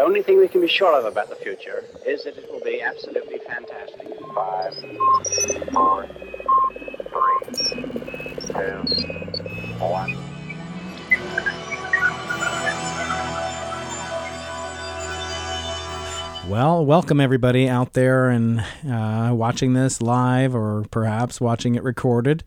only thing we can be sure of about the future is that it will be absolutely fantastic. Five, four, three, two, one. Well, welcome everybody out there and uh, watching this live or perhaps watching it recorded.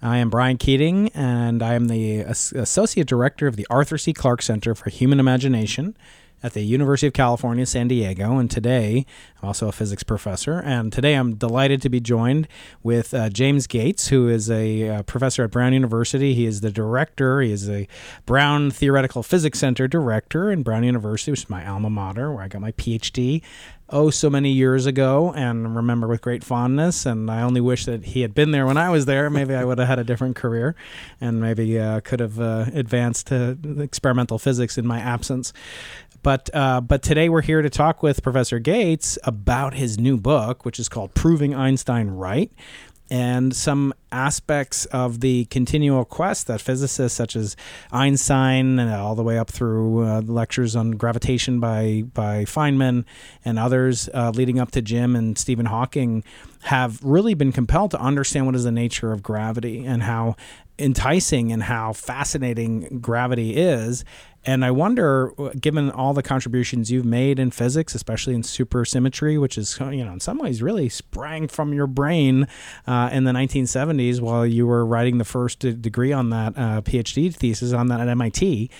I am Brian Keating, and I am the As- Associate Director of the Arthur C. Clarke Center for Human Imagination at the University of California, San Diego. And today, I'm also a physics professor. And today, I'm delighted to be joined with uh, James Gates, who is a uh, professor at Brown University. He is the director, he is a Brown Theoretical Physics Center director in Brown University, which is my alma mater, where I got my PhD oh so many years ago and remember with great fondness and i only wish that he had been there when i was there maybe i would have had a different career and maybe uh, could have uh, advanced to experimental physics in my absence but uh, but today we're here to talk with Professor Gates about his new book, which is called "Proving Einstein Right," and some aspects of the continual quest that physicists such as Einstein and all the way up through uh, lectures on gravitation by by Feynman and others uh, leading up to Jim and Stephen Hawking have really been compelled to understand what is the nature of gravity and how enticing and how fascinating gravity is and I wonder, given all the contributions you've made in physics, especially in supersymmetry, which is, you know, in some ways really sprang from your brain uh, in the 1970s while you were writing the first degree on that uh, PhD thesis on that at MIT,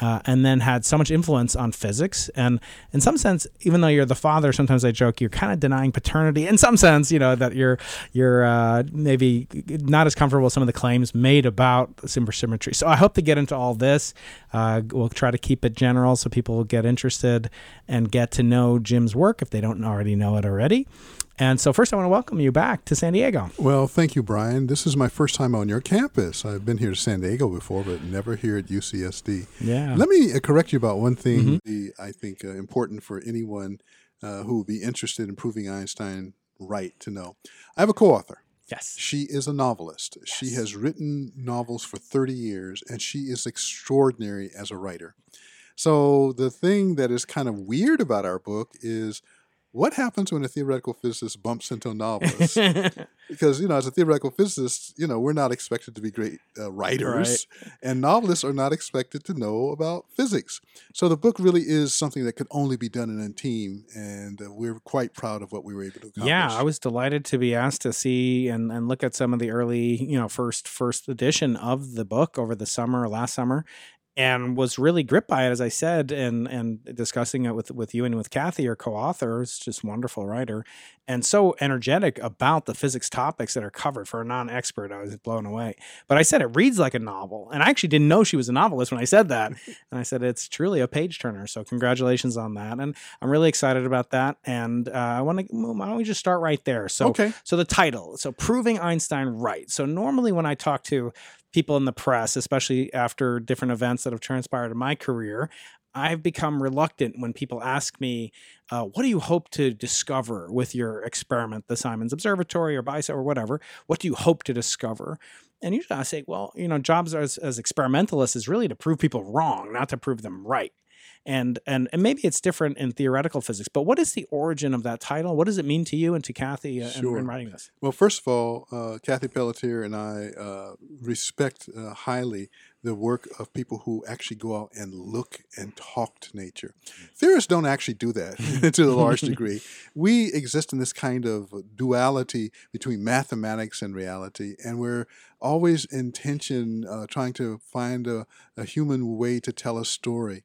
uh, and then had so much influence on physics. And in some sense, even though you're the father, sometimes I joke you're kind of denying paternity. In some sense, you know that you're you're uh, maybe not as comfortable with some of the claims made about supersymmetry. So I hope to get into all this. Uh, we'll try to keep it general so people will get interested and get to know Jim's work if they don't already know it already. And so, first, I want to welcome you back to San Diego. Well, thank you, Brian. This is my first time on your campus. I've been here to San Diego before, but never here at UCSD. Yeah. Let me uh, correct you about one thing. Mm-hmm. The, I think uh, important for anyone uh, who would be interested in proving Einstein right to know. I have a co-author. Yes. She is a novelist. Yes. She has written novels for 30 years, and she is extraordinary as a writer. So the thing that is kind of weird about our book is what happens when a theoretical physicist bumps into a novelist? because you know, as a theoretical physicist, you know, we're not expected to be great uh, writers, right. and novelists are not expected to know about physics. So the book really is something that could only be done in a team, and uh, we're quite proud of what we were able to accomplish. Yeah, I was delighted to be asked to see and, and look at some of the early, you know, first first edition of the book over the summer, last summer, and was really gripped by it, as I said, and and discussing it with with you and with Cathie, our co-author, is just wonderful writer, and so energetic about the physics topics that are covered. For a non-expert, I was blown away. But I said it reads like a novel, and I actually didn't know she was a novelist when I said that. and I said it's truly a page turner. So congratulations on that, and I'm really excited about that. And uh, I want to why don't we just start right there? So okay. so the title, so proving Einstein right. So normally when I talk to people in the press, especially after different events that have transpired in my career, I've become reluctant when people ask me, uh, "What do you hope to discover with your experiment, the Simons Observatory or BICEP or whatever? What do you hope to discover?" And usually I say, "Well, you know, jobs as, as experimentalists is really to prove people wrong, not to prove them right." And and and maybe it's different in theoretical physics but what is the origin of that title what does it mean to you and to cathie uh, sure. in, in, writing this well first of all uh, cathie pelletier and i uh, respect uh, highly the work of people who actually go out and look and talk to nature. Theorists don't actually do that to a large degree. We exist in this kind of duality between mathematics and reality, and we're always in tension, uh, trying to find a, a human way to tell a story.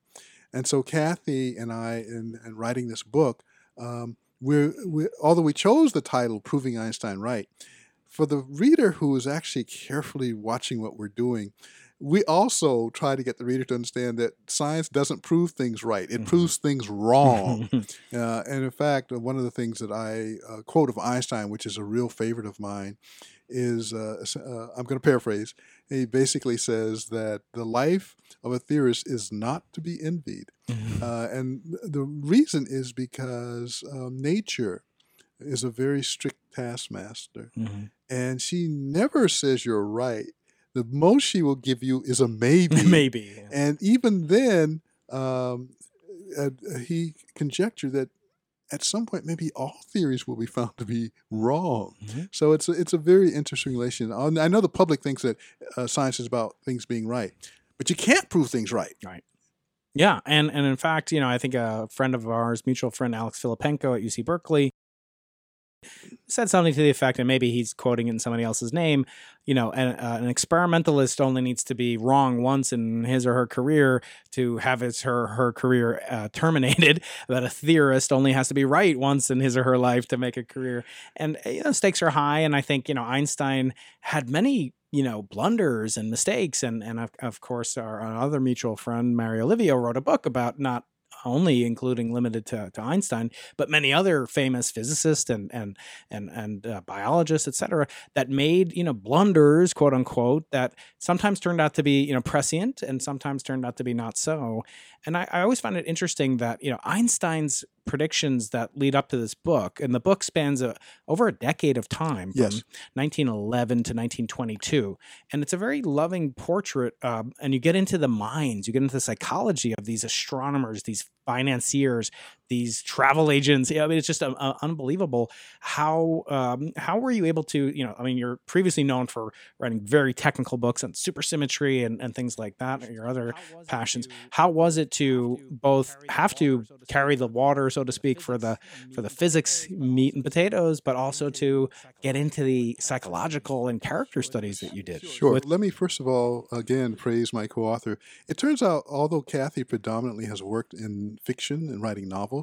And so Cathie and I, in, in writing this book, um, we're, we, although we chose the title "Proving Einstein Right," for the reader who is actually carefully watching what we're doing, we also try to get the reader to understand that science doesn't prove things right; it mm-hmm. proves things wrong. uh, and in fact, one of the things that I uh, quote of Einstein, which is a real favorite of mine, is uh, uh I'm going to paraphrase. He basically says that the life of a theorist is not to be envied, mm-hmm. Uh, and the reason is because um, nature is a very strict taskmaster, mm-hmm. and she never says you're right the most she will give you is a maybe. maybe. And even then, um, uh, he conjectured that at some point maybe all theories will be found to be wrong. Mhm. So it's a, it's a very interesting relation. I know the public thinks that uh, science is about things being right, but you can't prove things right. right. Yeah, and and in fact, you know, I think a friend of ours, mutual friend Alex Filippenko at UC Berkeley, said something to the effect, and maybe he's quoting it in somebody else's name. You know, an, uh, an experimentalist only needs to be wrong once in his or her career to have his her her career uh, terminated. But a theorist only has to be right once in his or her life to make a career. And uh, you know, stakes are high. And I think you know Einstein had many you know blunders and mistakes and and of, of course our, our other mutual friend Mario Livio wrote a book about not only including limited to, to Einstein, but many other famous physicists and and and and uh, biologists, et cetera, that made you know blunders, quote unquote, that sometimes turned out to be you know prescient and sometimes turned out to be not so. And I, I always find it interesting that you know Einstein's predictions that lead up to this book, and the book spans a, over a decade of time, from Yes. 1911 to 1922, and it's a very loving portrait. Um, and you get into the minds, you get into the psychology of these astronomers, these financiers, these travel agents. Yeah, I mean, it's just uh, uh, unbelievable how um, how were you able to you know? I mean, you're previously known for writing very technical books on supersymmetry and, and things like that, or your other passions. How was it to both have to carry the water, so to speak, for the for the physics meat and potatoes, but also to get into the psychological and character studies that you did? Sure. with- Let me first of all again praise my co-author. It turns out, although Cathie predominantly has worked in fiction and writing novels,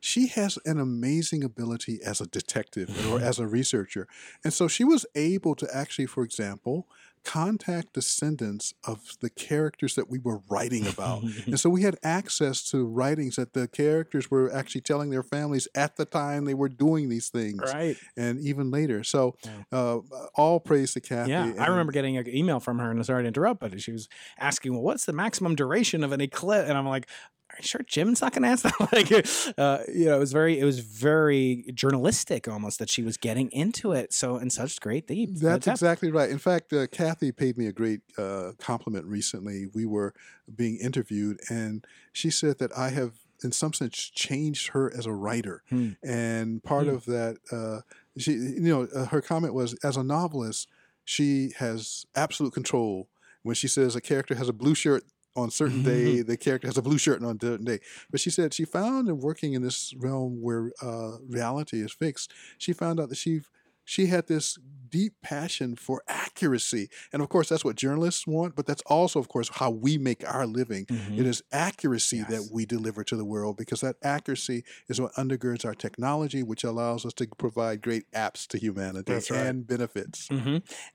she has an amazing ability as a detective or as a researcher, and so she was able to actually, for example, contact descendants of the characters that we were writing about. and so we had access to writings that the characters were actually telling their families at the time they were doing these things Right. and even later. So uh, all praise to Cathie. Yeah, I remember getting an email from her, and I sorry to interrupt, but she was asking, "Well, what's the maximum duration of an eclipse?" And I'm like, "Are you sure Jim's not going to ask that?" like, uh, you know, it was very, it was very journalistic almost that she was getting into it. So in such great deep. That's exactly right. In fact, uh, Cathie paid me a great uh, compliment recently. We were being interviewed, and she said that I have, in some sense, changed her as a writer. Hmm. And part Hmm. of that, uh, she, you know, uh, her comment was, as a novelist, she has absolute control. When she says a character has a blue shirt on certain day, the character has a blue shirt on a certain day. But she said she found in working in this realm where uh, reality is fixed, she found out that she she had this deep passion for accuracy. And of course, that's what journalists want, but that's also, of course, how we make our living. Mhm. It is accuracy Yes. that we deliver to the world because that accuracy is what undergirds our technology, which allows us to provide great apps to humanity right. and benefits. hmm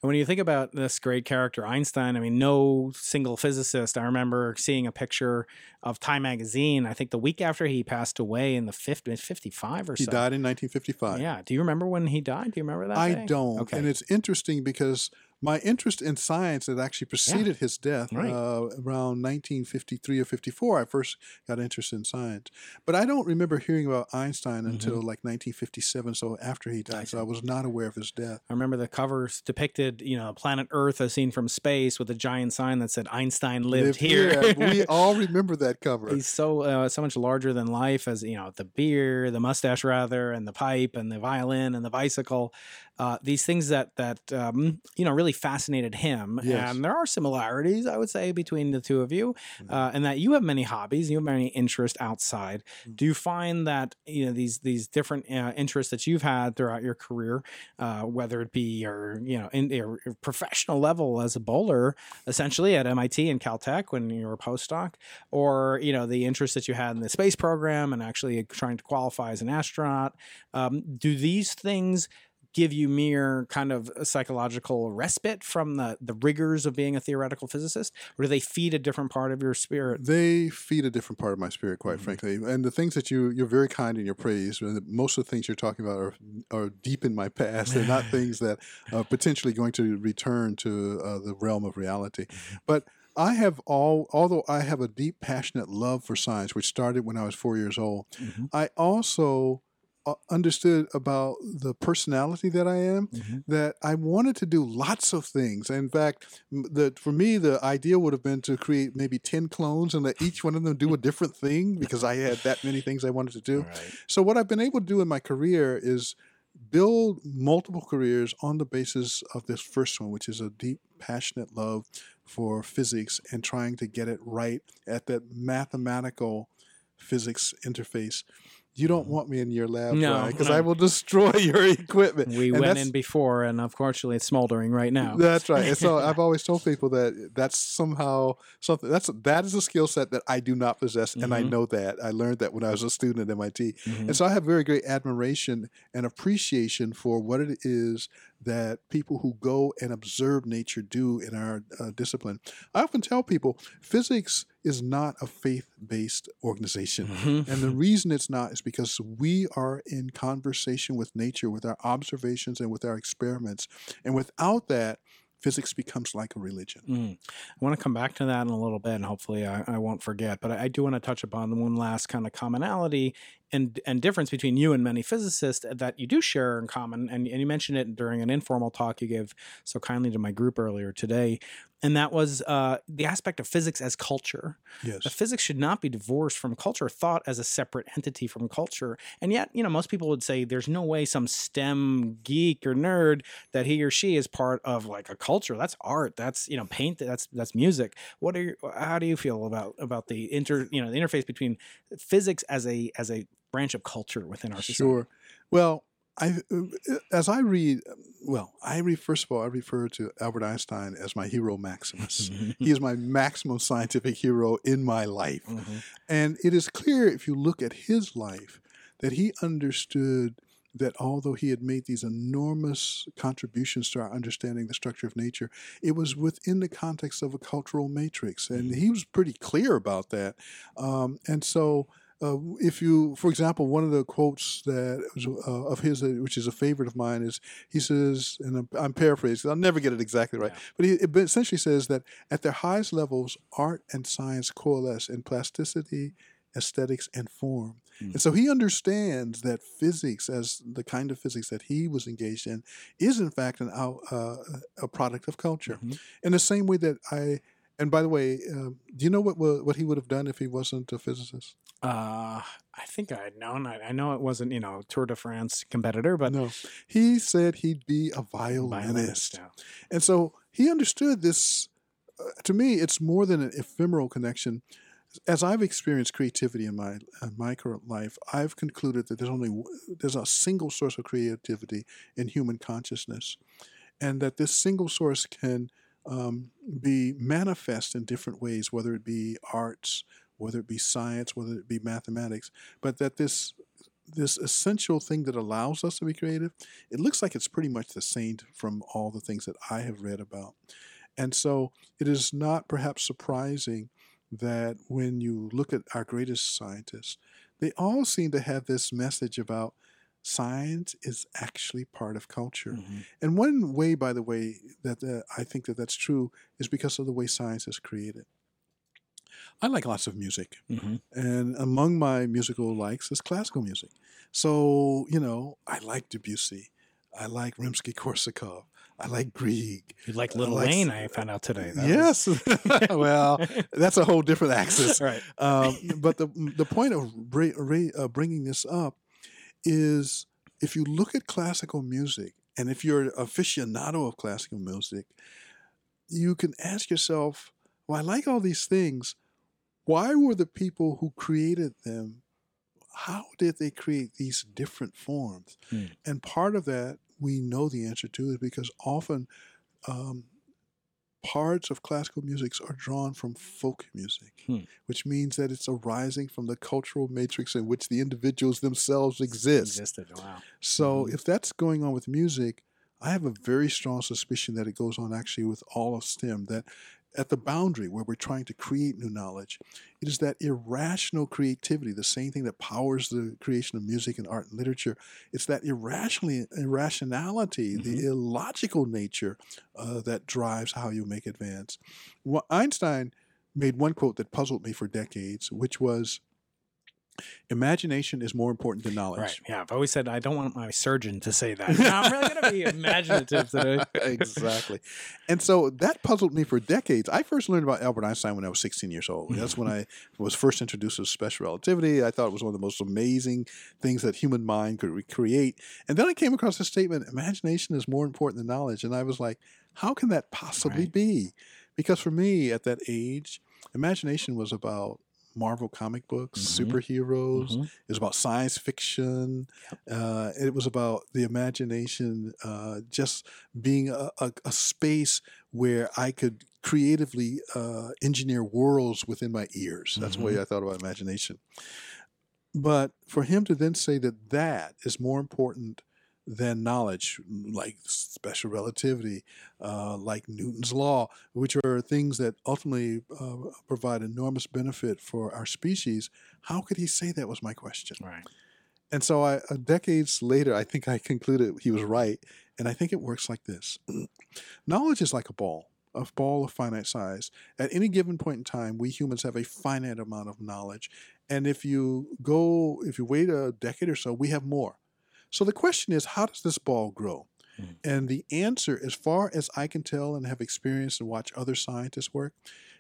And when you think about this great character, Einstein, I mean, no single physicist. I remember seeing a picture of Time magazine, I think the week after he passed away in the 50, 55 or He so. He died in 1955. Yeah. Do you remember when he died? Do you remember that? I day? don't. Okay. And it's interesting because my interest in science had actually preceded his death Right. uh, around 1953 or 54. I first got interested in science. But I don't remember hearing about Einstein until like 1957, so after he died. So I was not aware of his death. I remember the covers depicted, you know, planet Earth as seen from space with a giant sign that said Einstein lived, here. we all remember that cover. He's so uh, so much larger than life as you know the beard, the mustache rather, and the pipe, and the violin, and the bicycle. Uh, these things that that um, you know really fascinated him, Yes. and there are similarities, I would say, between the two of you, uh, and that you have many hobbies, you have many interests outside. Do you find that you know these these different uh, interests that you've had throughout your career, uh, whether it be your you know in your professional level as a bowler, essentially at MIT and Caltech when you were a postdoc, or you know the interest that you had in the space program and actually trying to qualify as an astronaut, um, do these things? Give you mere kind of a psychological respite from the the rigors of being a theoretical physicist or do they feed a different part of your spirit They feed a different part of my spirit, quite Mhm. frankly. And the things that you you're very kind in your praise. and Most of the things you're talking about are are deep in my past. They're not things that are potentially going to return to uh, the realm of reality. But I have all, although I have a deep, passionate love for science, which started when I was four years old. Mhm. I also uh, understood about the personality that I am Mhm. that I wanted to do lots of things. In fact, the for me the idea would have been to create maybe 10 clones and let each one of them do a different thing because I had that many things I wanted to do. Right. So what I've been able to do in my career is build multiple careers on the basis of this first one, which is a deep, passionate love for physics and trying to get it right at that mathematical physics interface. You don't want me in your lab, No, because no. I will destroy your equipment. We And went in before, and unfortunately, it's smoldering right now. That's right. And so I've always told people that that's somehow something that's that is a skill set that I do not possess, and I Mhm. know that. I learned that when I was a student at MIT. Mhm. And so I have very great admiration and appreciation for what it is that people who go and observe nature do in our uh, discipline. I often tell people physics is not a faith based organization. Mhm. And the reason it's not is because we are in conversation with nature, with our observations and with our experiments. And without that, physics becomes like a religion. Mm. I want to come back to that in a little bit, and hopefully I, I won't forget. But I, I do want to touch upon one last kind of commonality and and difference between you and many physicists that you do share in common. And, and you mentioned it during an informal talk you gave so kindly to my group earlier today, and that was uh, the aspect of physics as culture. Yes. Physics should not be divorced from culture, thought as a separate entity from culture. And yet, you know, most people would say there's no way some STEM geek or nerd that he or she is part of like a culture. That's art. That's you know, paint. That's that's music. What are your, how do you feel about about the inter you know the interface between physics as a as a branch of culture within our society? Sure. Well, I as I read, well, I read first of all, I refer to Albert Einstein as my hero Maximus. he is my maximum scientific hero in my life, Mhm. and it is clear if you look at his life that he understood that although he had made these enormous contributions to our understanding the structure of nature, it was within the context of a cultural matrix, and he was pretty clear about that. Um, and so, uh, if you, for example, one of the quotes that was, uh, of his, uh, which is a favorite of mine, is he says, and I'm, I'm paraphrasing, I'll never get it exactly right, Yeah. but he essentially says that at their highest levels, art and science coalesce in plasticity, aesthetics, and form. Mm. And so he understands that physics, as the kind of physics that he was engaged in, is in fact an uh, a product of culture. Mhm. In the same way that I, and by the way, um, do you know what what he would have done if he wasn't a physicist? Uh, I think I'd known. I, I know it wasn't you know Tour de France competitor, but no, he said he'd be a violinist. yeah. And so he understood this. Uh, to me, it's more than an ephemeral connection. As I've experienced creativity in my in my current life, I've concluded that there's only there's a single source of creativity in human consciousness, and that this single source can um, be manifest in different ways, whether it be arts, whether it be science, whether it be mathematics, but that this this essential thing that allows us to be creative, it looks like it's pretty much the same from all the things that I have read about. And so it is not perhaps surprising that when you look at our greatest scientists, they all seem to have this message about science is actually part of culture. Mhm. And one way, by the way, that uh, I think that that's true is because of the way science is created. I like lots of music, Mhm. and among my musical likes is classical music. So, you know, I like Debussy. I like Rimsky-Korsakov. I like Grieg. You like I Little like- Wayne? I found out today. That yes. well, that's a whole different axis. right. Um, but the the point of uh, bringing this up is if you look at classical music, and if you're an aficionado of classical music, you can ask yourself, "Well, I like all these things. Why were the people who created them? How did they create these different forms?" Hmm. And part of that we know the answer to is because often. Um, parts of classical music are drawn from folk music, Hmm. which means that it's arising from the cultural matrix in which the individuals themselves exist. Existed. Wow. So Mhm. if that's going on with music, I have a very strong suspicion that it goes on actually with all of STEM, that at the boundary where we're trying to create new knowledge, it is that irrational creativity, the same thing that powers the creation of music and art and literature. It's that irrationally, irrationality, the illogical nature uh, that drives how you make advance. Well, Einstein made one quote that puzzled me for decades, which was imagination is more important than knowledge. Right. Yeah. I've always said I don't want my surgeon to say that. No, I'm really going to be imaginative today. exactly. And so that puzzled me for decades. I first learned about Albert Einstein when I was 16 years old. Hmm. That's when I was first introduced to special relativity. I thought it was one of the most amazing things that human mind could recreate. And then I came across the statement imagination is more important than knowledge. And I was like, how can that possibly Right. be? Because for me at that age, imagination was about Marvel comic books, Mhm. superheroes. Mhm. It was about science fiction. Uh, it was about the imagination, uh, just being a, a, a space where I could creatively uh, engineer worlds within my ears. That's the way I thought about imagination. But for him to then say that that is more important than knowledge, like special relativity, uh, like Newton's law, which are things that ultimately uh, provide enormous benefit for our species. How could he say that? Was my question. Right. And so, I, uh, decades later, I think I concluded he was right. And I think it works like this Knowledge is like a ball, a ball of finite size. At any given point in time, we humans have a finite amount of knowledge. And if you go, if you wait a decade or so, we have more. So the question is, how does this ball grow? Mhm. And the answer, as far as I can tell and have experienced and watch other scientists work,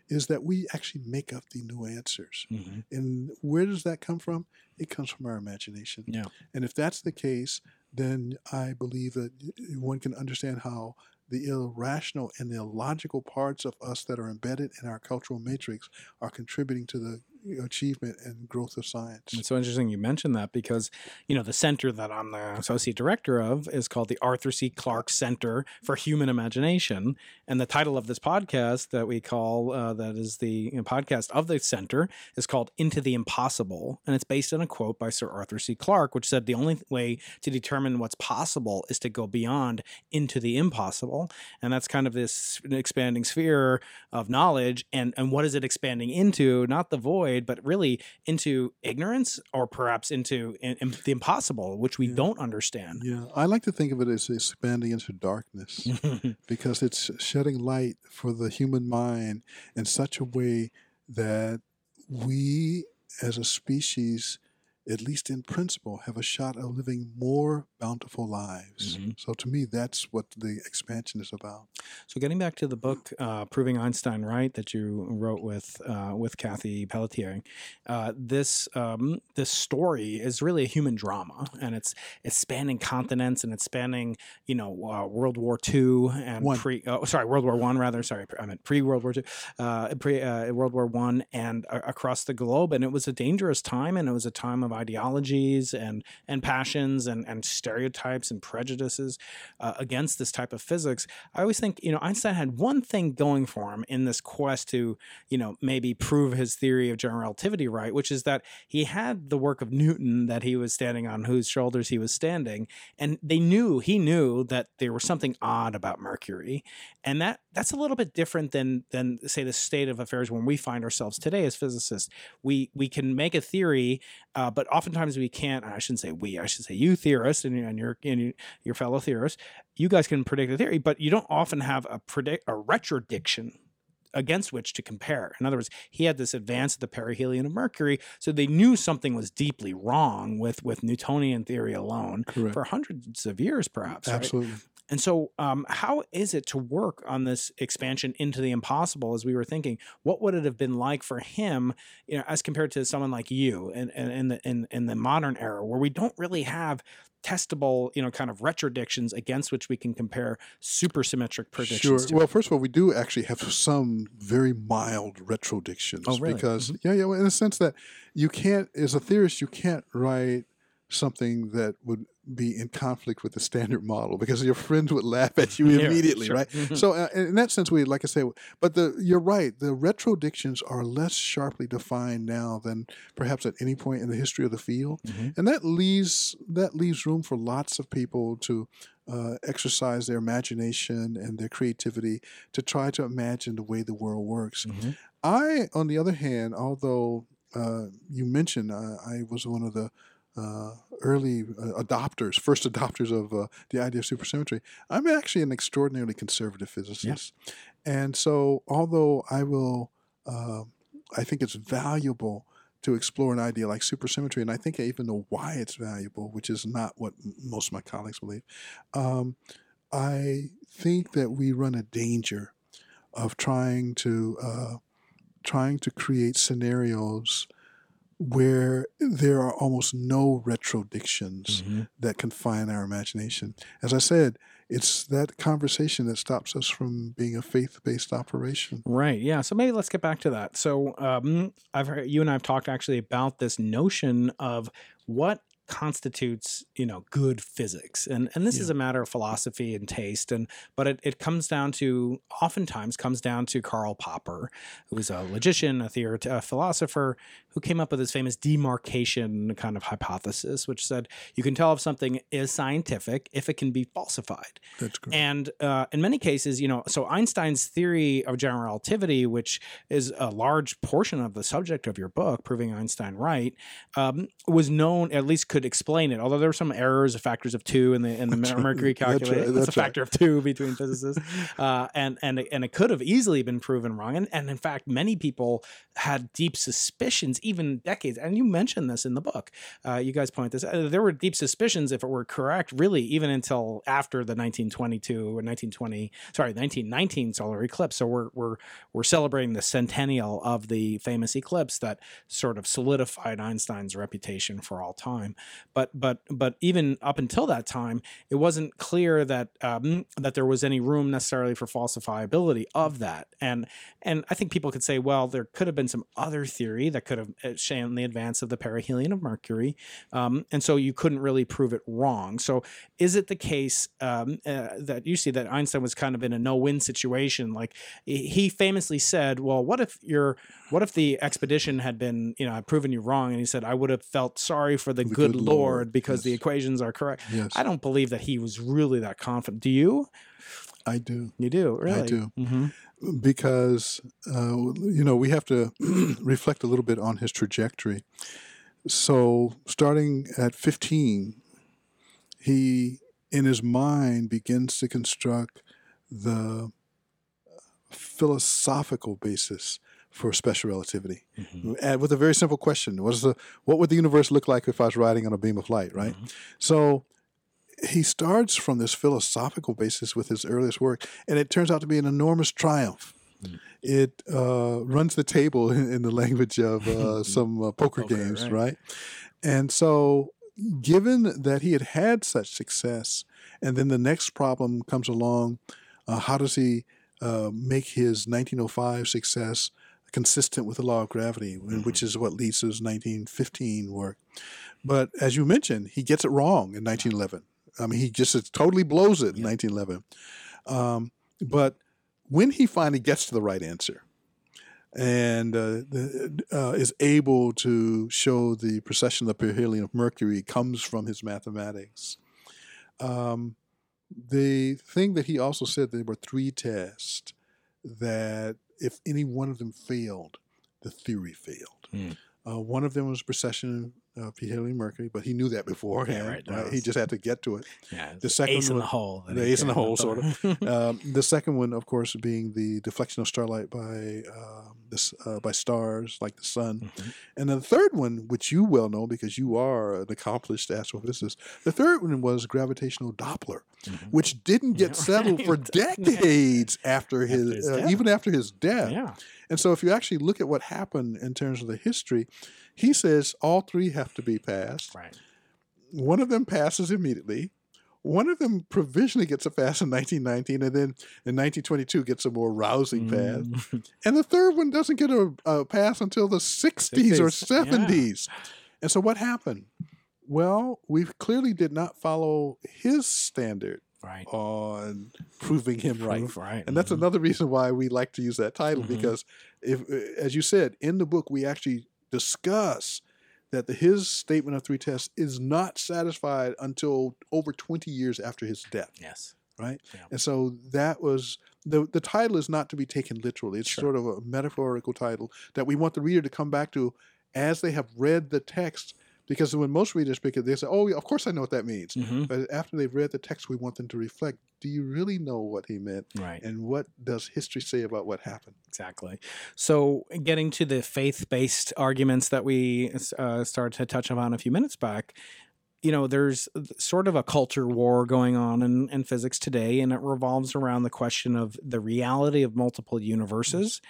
is that we actually make up the new answers. Mhm. And where does that come from? It comes from our imagination. Yeah. And if that's the case, then I believe that one can understand how the irrational and the illogical parts of us that are embedded in our cultural matrix are contributing to the achievement and growth of science. It's so interesting you mentioned that because, you know, the center that I'm the associate director of is called the Arthur C. Clarke Center for Human Imagination. And the title of this podcast that we call, uh, that is the you know, podcast of the center, is called Into the Impossible. And it's based on a quote by Sir Arthur C. Clarke, which said the only way to determine what's possible is to go beyond into the impossible. And that's kind of this expanding sphere of knowledge. And, and what is it expanding into? Not the void, but really into ignorance or perhaps into in, in the impossible, which we don't understand. Yeah, I like to think of it as expanding into darkness because it's shedding light for the human mind in such a way that we as a species, at least in principle, have a shot of living more bountiful lives. Mhm. So to me, that's what the expansion is about. So getting back to the book, uh, "Proving Einstein Right," that you wrote with uh, with Cathie Pelletier, uh, this um, this story is really a human drama, and it's it's spanning continents and it's spanning you know uh, World War II and One. pre oh, sorry World War One rather sorry I meant pre World War II, uh, pre uh, World War One and uh, across the globe, and it was a dangerous time, and it was a time of ideologies and and passions and and stereotypes and prejudices uh, against this type of physics. I always think, you know, Einstein had one thing going for him in this quest to, you know, maybe prove his theory of general relativity right, which is that he had the work of Newton that he was standing on whose shoulders he was standing. And they knew, he knew that there was something odd about Mercury. And that that's a little bit different than than say the state of affairs when we find ourselves today as physicists. We we can make a theory, uh, but oftentimes we can't. I shouldn't say we. I should say you theorists and, and your and your fellow theorists. You guys can predict a theory, but you don't often have a predict a retrodiction against which to compare. In other words, he had this advance of the perihelion of Mercury, so they knew something was deeply wrong with with Newtonian theory alone Correct. for hundreds of years, perhaps. right? And so, um, how is it to work on this expansion into the impossible? As we were thinking, what would it have been like for him, you know, as compared to someone like you, in, in, in the in, in the modern era, where we don't really have testable, you know, kind of retrodictions against which we can compare supersymmetric predictions Sure. to? Well, first of all, we do actually have some very mild retrodictions. Oh, really? Because yeah, yeah, well, in a sense that you can't, as a theorist, you can't write something that would be in conflict with the standard model because your friends would laugh at you Yeah, immediately, sure. right? So, uh, in that sense, we, like I say, but the you're right. The retrodictions are less sharply defined now than perhaps at any point in the history of the field, Mhm. and that leaves that leaves room for lots of people to uh, exercise their imagination and their creativity to try to imagine the way the world works. Mhm. I, on the other hand, although uh, you mentioned uh, I was one of the uh, early uh, adopters, first adopters of uh, the idea of supersymmetry, I'm actually an extraordinarily conservative physicist. And so, although I will, uh, I think it's valuable to explore an idea like supersymmetry, and I think I even know why it's valuable, which is not what m- most of my colleagues believe. Um, I think that we run a danger of trying to uh, trying to create scenarios where there are almost no retrodictions Mhm. that confine our imagination. As I said, it's that conversation that stops us from being a faith-based operation. Right. Yeah. So maybe let's get back to that. So um, I've heard you and I have talked actually about this notion of what constitutes you know good physics. And and this is a matter of philosophy and taste and but it, it comes down to oftentimes comes down to karl popper who was a logician a theoret- a philosopher who came up with this famous demarcation kind of hypothesis which said you can tell if something is scientific if it can be falsified. That's great. and uh, in many cases, you know, so Einstein's theory of general relativity, which is a large portion of the subject of your book, proving Einstein right, um, was known at least could explain it. Although there were some errors, of factors of two in the in the That's. Mercury That's right. calculator. It's a That's right. factor of two between physicists, uh, and and and it could have easily been proven wrong. And and in fact, many people had deep suspicions, even decades. And you mentioned this in the book. Uh, you guys point this. Uh, there were deep suspicions if it were correct, really, even until after the 1922 or 1920, sorry, 1919 solar eclipse. So we're we're we're celebrating the centennial of the famous eclipse that sort of solidified Einstein's reputation for all time. But but but even up until that time, it wasn't clear that um, that there was any room necessarily for falsifiability of that. And and I think people could say, well, there could have been some other theory that could have uh, shown the advance of the perihelion of Mercury, um, and so you couldn't really prove it wrong. So is it the case um, uh, that you see that Einstein was kind of in a no-win situation? Like he famously said, "Well, what if you're, what if the expedition had been, you know, had proven you wrong?" And he said, "I would have felt sorry for the, The good, good Lord, Lord, because the equations are correct." yes, I don't believe that he was really that confident. Do you? I do. You do, really? I do. hmm because uh, you know we have to reflect a little bit on his trajectory. So, starting at 15, he in his mind begins to construct the philosophical basis for special relativity, and with a very simple question: What is the what would the universe look like if I was riding on a beam of light? Right. So he starts from this philosophical basis with his earliest work, and it turns out to be an enormous triumph. It uh, runs the table in, in the language of uh, some uh, poker, Poker, games, right. right? And so, given that he had had such success, and then the next problem comes along, uh, how does he uh, make his 1905 success consistent with the law of gravity, which is what leads to his 1915 work? But as you mentioned, he gets it wrong in 1911. I mean, he just totally blows it in 1911. Um, but when he finally gets to the right answer and uh, the, uh, is able to show the precession of the perihelion of Mercury comes from his mathematics, um, the thing that he also said there were three tests that if any one of them failed, the theory failed. Hmm. Uh, one of them was precession of perihelion Mercury, but he knew that beforehand. right, that right? He just had to get to it. Yeah, The second ace in one- the hole. the ace in the hole, sort of. Um, the second one, of course, being the deflection of starlight by um, this uh, by stars like the sun, Mhm. and the third one, which you well know because you are an accomplished astrophysicist, the third one was gravitational Doppler, Mhm. which didn't get Yeah, settled for right. decades after his, his uh, even after his death. Yeah. And so, if you actually look at what happened in terms of the history, he says all three have to be passed. Right. One of them passes immediately. One of them provisionally gets a pass in 1919, and then in 1922 gets a more rousing pass. Mm. And the third one doesn't get a, a pass until the 60s or 60s, yeah. 70s. And so what happened? Well, we clearly did not follow his standard Right. on proving him right. Proof, right. And that's Mhm. another reason why we like to use that title Mhm. because if as you said in the book we actually discuss that the, his statement of three tests is not satisfied until over 20 years after his death Yes. right Yeah. and so that was the the title is not to be taken literally it's Sure. sort of a metaphorical title that we want the reader to come back to as they have read the text because when most readers pick it, they say, "Oh, yeah, of course I know what that means." Mhm. But after they've read the text, we want them to reflect: Do you really know what he meant? Right. And what does history say about what happened? Exactly. So, getting to the faith based arguments that we uh, started to touch upon a few minutes back, you know, there's sort of a culture war going on in, in physics today, and it revolves around the question of the reality of multiple universes.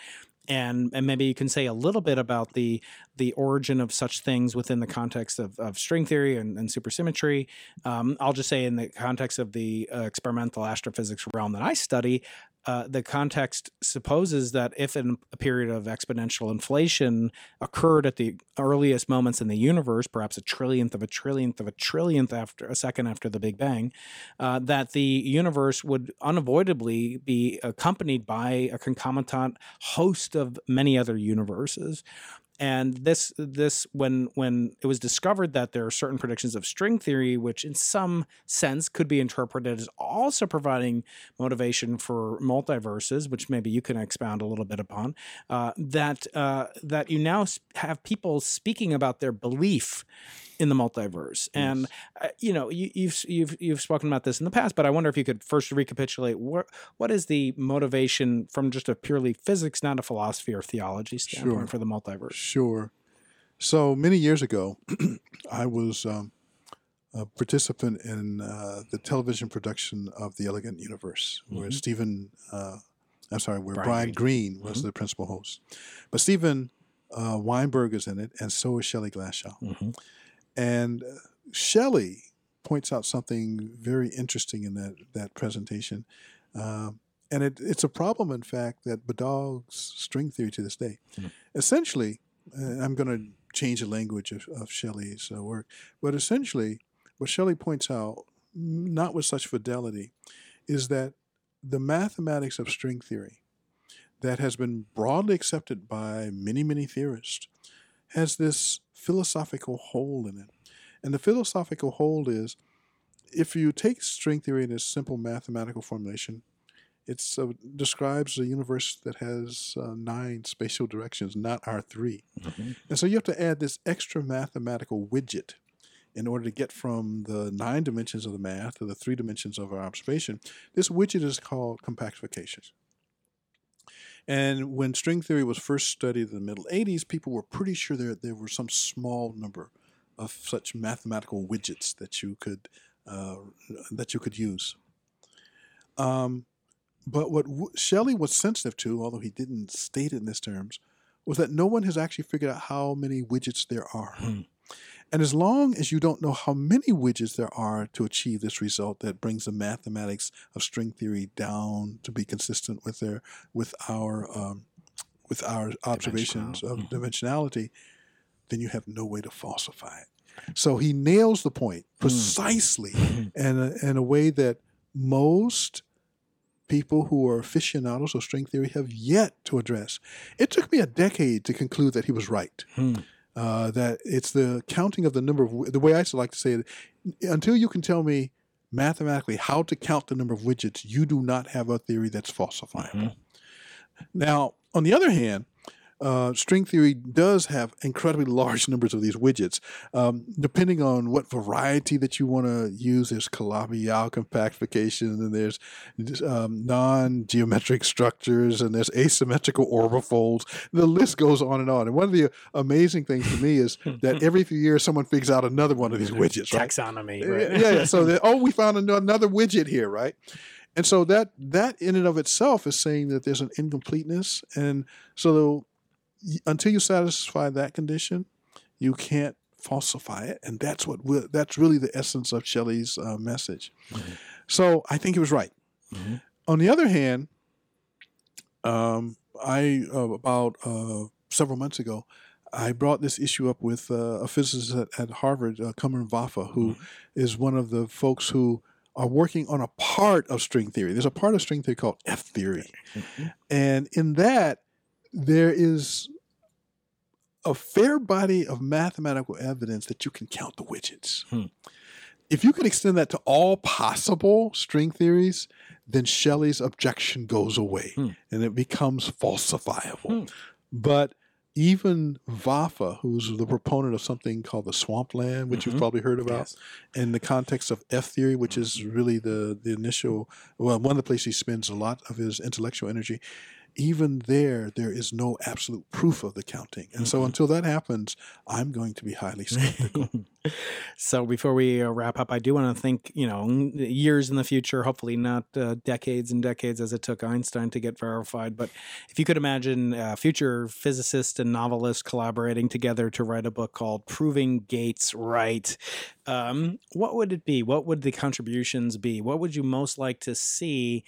And, and maybe you can say a little bit about the the origin of such things within the context of, of string theory and, and supersymmetry. Um, I'll just say in the context of the uh, experimental astrophysics realm that I study, uh, the context supposes that if a period of exponential inflation occurred at the earliest moments in the universe, perhaps a trillionth of a trillionth of a trillionth after a second after the Big Bang, uh, that the universe would unavoidably be accompanied by a concomitant host of many other universes and this this when when it was discovered that there are certain predictions of string theory which in some sense could be interpreted as also providing motivation for multiverses which maybe you can expound a little bit upon uh, that uh, that you now have people speaking about their belief in the multiverse and uh, you know you, you've you've you've spoken about this in the past but i wonder if you could first recapitulate what what is the motivation from just a purely physics not a philosophy or theology standpoint Sure. for the multiverse Sure. So many years ago, I was um, a participant in uh, the television production of The Elegant Universe, where Mhm. Stephen, uh, I'm sorry, where Brian Brian, Greene, was Mhm. the principal host. But Stephen uh, Weinberg is in it, and so is Shelley Glashow. Mhm. And uh, Shelley points out something very interesting in that, that presentation. Um, and it, it's a problem, in fact, that bedogs string theory to this day. Mhm. Essentially, uh, I'm going to change the language of, of Shelley's uh, work, but essentially, what Shelley points out, not with such fidelity, is that the mathematics of string theory that has been broadly accepted by many, many theorists has this philosophical hole in it. And the philosophical hole is if you take string theory in its simple mathematical formulation, it uh, describes a universe that has uh, nine spatial directions, not our 3 Mhm. And so you have to add this extra mathematical widget in order to get from the nine dimensions of the math to the three dimensions of our observation. This widget is called compactification. And when string theory was first studied in the middle 80s, people were pretty sure there, there were some small number of such mathematical widgets that you could uh, that you could use. Um, but what w- Shelley was sensitive to, although he didn't state it in these terms, was that no one has actually figured out how many widgets there are. Hmm. And as long as you don't know how many widgets there are to achieve this result that brings the mathematics of string theory down to be consistent with their with our um, with our observations of Mhm. dimensionality, then you have no way to falsify it. So he nails the point precisely in a, in a way that most people who are aficionados of string theory have yet to address. It took me a decade to conclude that he was right. Hmm. Uh, that it's the counting of the number of the way I like to say it. Until you can tell me mathematically how to count the number of widgets, you do not have a theory that's falsifiable. Now, on the other hand, uh, string theory does have incredibly large numbers of these widgets. Um, depending on what variety that you want to use, there's Calabi-Yau compactification, and there's um, non-geometric structures, and there's asymmetrical orbifolds. The list goes on and on. And one of the amazing things to me is that every few years someone figures out another one of these widgets. Right? taxonomy right? yeah, yeah. So oh, we found another widget here, right? And so that that in and of itself is saying that there's an incompleteness, and so until you satisfy that condition, you can't falsify it, and that's what that's really the essence of Shelley's uh, message. So I think he was right. Mhm. On the other hand, um, I uh, about uh, several months ago, I brought this issue up with uh, a physicist at, at Harvard, uh, Vafa, who is one of the folks who are working on a part of string theory. There's a part of string theory called F theory, and in that there is a fair body of mathematical evidence that you can count the widgets. Hmm. If you can extend that to all possible string theories, then Shelley's objection goes away Hmm. and it becomes falsifiable. Hmm. But even Vafa, who's the proponent of something called the swampland, which Mhm. you've probably heard about, Yes. in the context of F theory, which is really the the initial well, one of the places he spends a lot of his intellectual energy. Even there, there is no absolute proof of the counting, and so Mhm. until that happens, I'm going to be highly skeptical. so before we uh, wrap up, I do want to think, you know, years in the future, hopefully not uh, decades and decades as it took Einstein to get verified. But if you could imagine uh, future physicists and novelists collaborating together to write a book called Proving Gates Right, um, what would it be? What would the contributions be? What would you most like to see?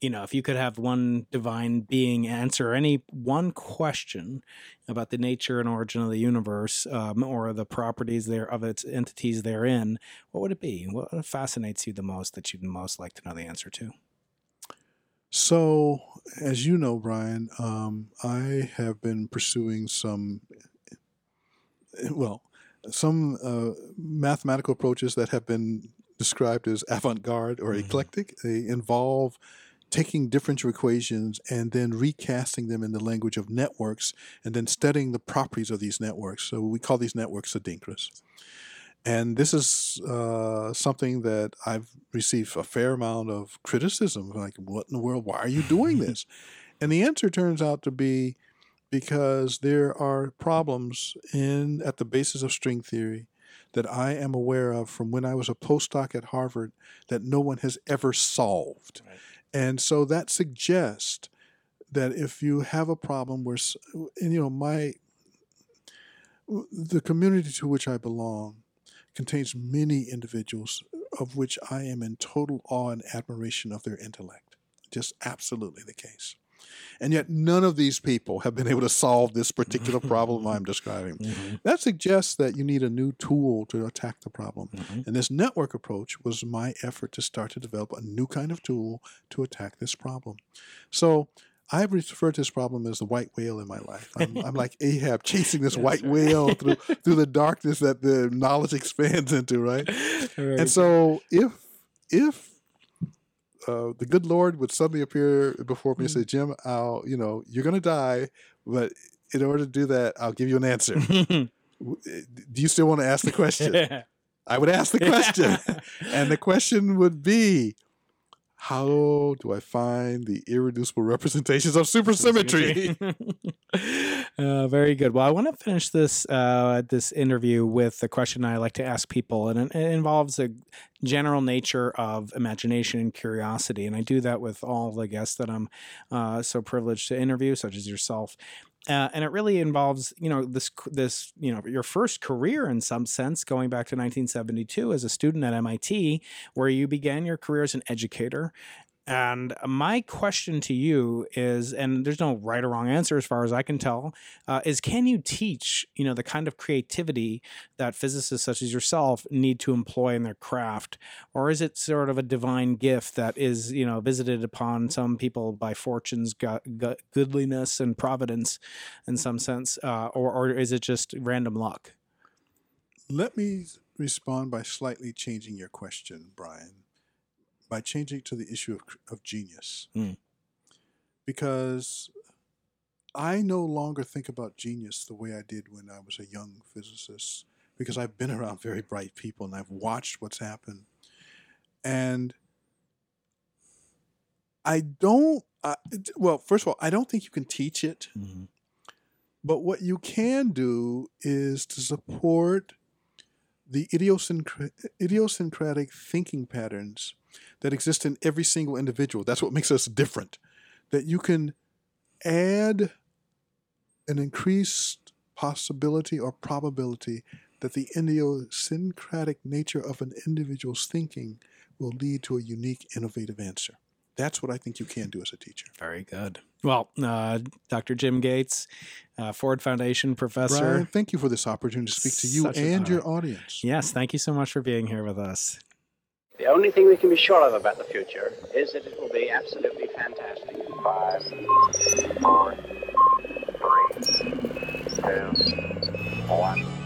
You know, if you could have one divine being answer any one question about the nature and origin of the universe um, or the properties there of its entities therein, what would it be? What fascinates you the most that you'd most like to know the answer to? So, as you know, Brian, um, I have been pursuing some, well, some uh, mathematical approaches that have been described as avant garde or Mhm. eclectic. They involve taking differential equations and then recasting them in the language of networks and then studying the properties of these networks. So, we call these networks adinkras. And this is uh, something that I've received a fair amount of criticism. Like, what in the world? Why are you doing this? and the answer turns out to be because there are problems in at the basis of string theory that I am aware of from when I was a postdoc at Harvard that no one has ever solved. Right. And so that suggests that if you have a problem where, and you know, my the community to which I belong contains many individuals uh, of which I am in total awe and admiration of their intellect. Just absolutely the case. And yet, none of these people have been able to solve this particular problem I'm describing. Mm-hmm. That suggests that you need a new tool to attack the problem. Mhm. And this network approach was my effort to start to develop a new kind of tool to attack this problem. So I've referred to this problem as the white whale in my life. I'm, I'm like Ahab chasing this white right. whale through through the darkness that the knowledge expands into, right? Very And so if if uh, the good Lord would suddenly appear before me and say, Jim, I'll, you know, you're gonna die, but in order to do that, I'll give you an answer. eh, Do you still want to ask the question? I would ask the question. and the question would be how do I find the irreducible representations of supersymmetry? uh, very good. Well, I want to finish this uh, this interview with a question I like to ask people, and it, it involves a general nature of imagination and curiosity. And I do that with all the guests that I'm uh, so privileged to interview, such as yourself. Uh, and it really involves, you know, this this you know your first career in some sense, going back to 1972 as a student at MIT, where you began your career as an educator. And my question to you is, and there's no right or wrong answer as far as I can tell, uh, is can you teach, you know, the kind of creativity that physicists such as yourself need to employ in their craft, or is it sort of a divine gift that is, you know, visited upon some people by fortune's go- go- goodliness and providence, in some sense, uh, or or is it just random luck? Let me respond by slightly changing your question, Brian, by changing to the issue of, of genius. Mm. Because I no longer think about genius the way I did when I was a young physicist, because I've been around very bright people and I've watched what's happened. And I don't, I, well, first of all, I don't think you can teach it. But what you can do is to support the idiosyncra- idiosyncratic thinking patterns that exist in every single individual. That's what makes us different. That you can add an increased possibility or probability that the idiosyncratic nature of an individual's thinking will lead to a unique, innovative answer. That's what I think you can do as a teacher. Very good. Well, uh, Dr. Jim Gates, uh, Ford Foundation professor. Brian, thank you for this opportunity to speak to you Such an and your audience. Yes, thank you so much for being here with us. The only thing we can be sure of about the future is that it will be absolutely fantastic. Five, four, three, two, one.